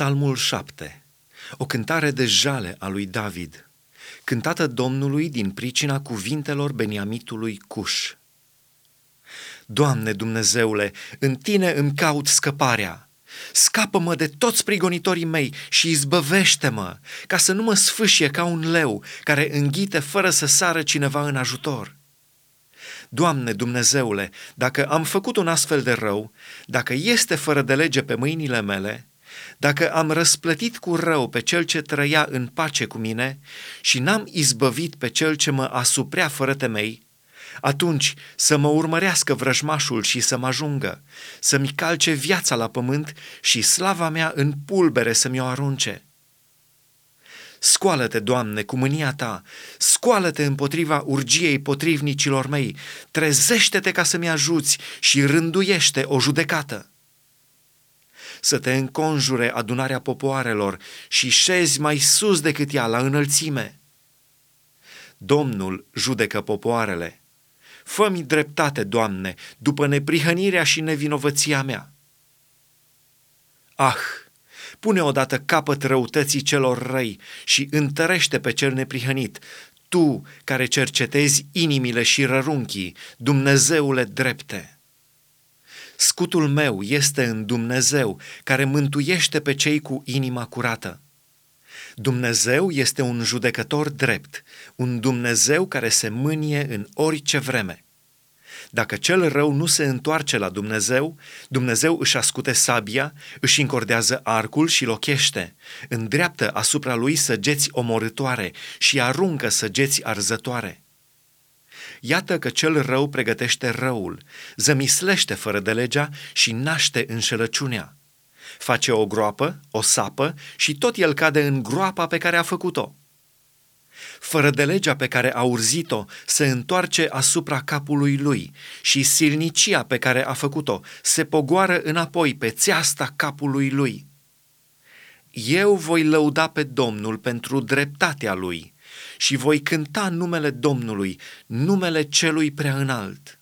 Psalmul 7. O cântare de jale a lui David, cântată Domnului din pricina cuvintelor Beniamitului Cuș. Doamne Dumnezeule, în Tine îmi caut scăparea. Scapă-mă de toți prigonitorii mei și izbăvește-mă, ca să nu mă sfâșie ca un leu care înghite fără să sară cineva în ajutor. Doamne Dumnezeule, dacă am făcut un astfel de rău, dacă este fără de lege pe mâinile mele, dacă am răsplătit cu rău pe cel ce trăia în pace cu mine și n-am izbăvit pe cel ce mă asuprea fără temei, atunci să mă urmărească vrăjmașul și să mă ajungă, să-mi calce viața la pământ și slava mea în pulbere să mi-o arunce. Scoală-te, Doamne, cu mânia ta, scoală-te împotriva urgiei potrivnicilor mei, trezește-te ca să-mi ajuți și rânduiește o judecată să te înconjure adunarea popoarelor și șezi mai sus decât ea, la înălțime. Domnul judecă popoarele. Fă-mi dreptate, Doamne, după neprihănirea și nevinovăția mea. Ah, pune odată capăt răutății celor răi și întărește pe cel neprihănit, tu care cercetezi inimile și rărunchii, Dumnezeule drepte. Scutul meu este în Dumnezeu, care mântuiește pe cei cu inima curată. Dumnezeu este un judecător drept, un Dumnezeu care se mânie în orice vreme. Dacă cel rău nu se întoarce la Dumnezeu, Dumnezeu își ascute sabia, își încordează arcul și lochește, îndreaptă asupra lui săgeți omorătoare și aruncă săgeți arzătoare. Iată că cel rău pregătește răul, zămislește fără de legea și naște înșelăciunea. Face o groapă, o sapă și tot el cade în groapa pe care a făcut-o. Fără de legea pe care a urzit-o se întoarce asupra capului lui și silnicia pe care a făcut-o se pogoară înapoi pe țeasta capului lui. Eu voi lăuda pe Domnul pentru dreptatea lui și voi cânta numele Domnului, numele celui prea înalt.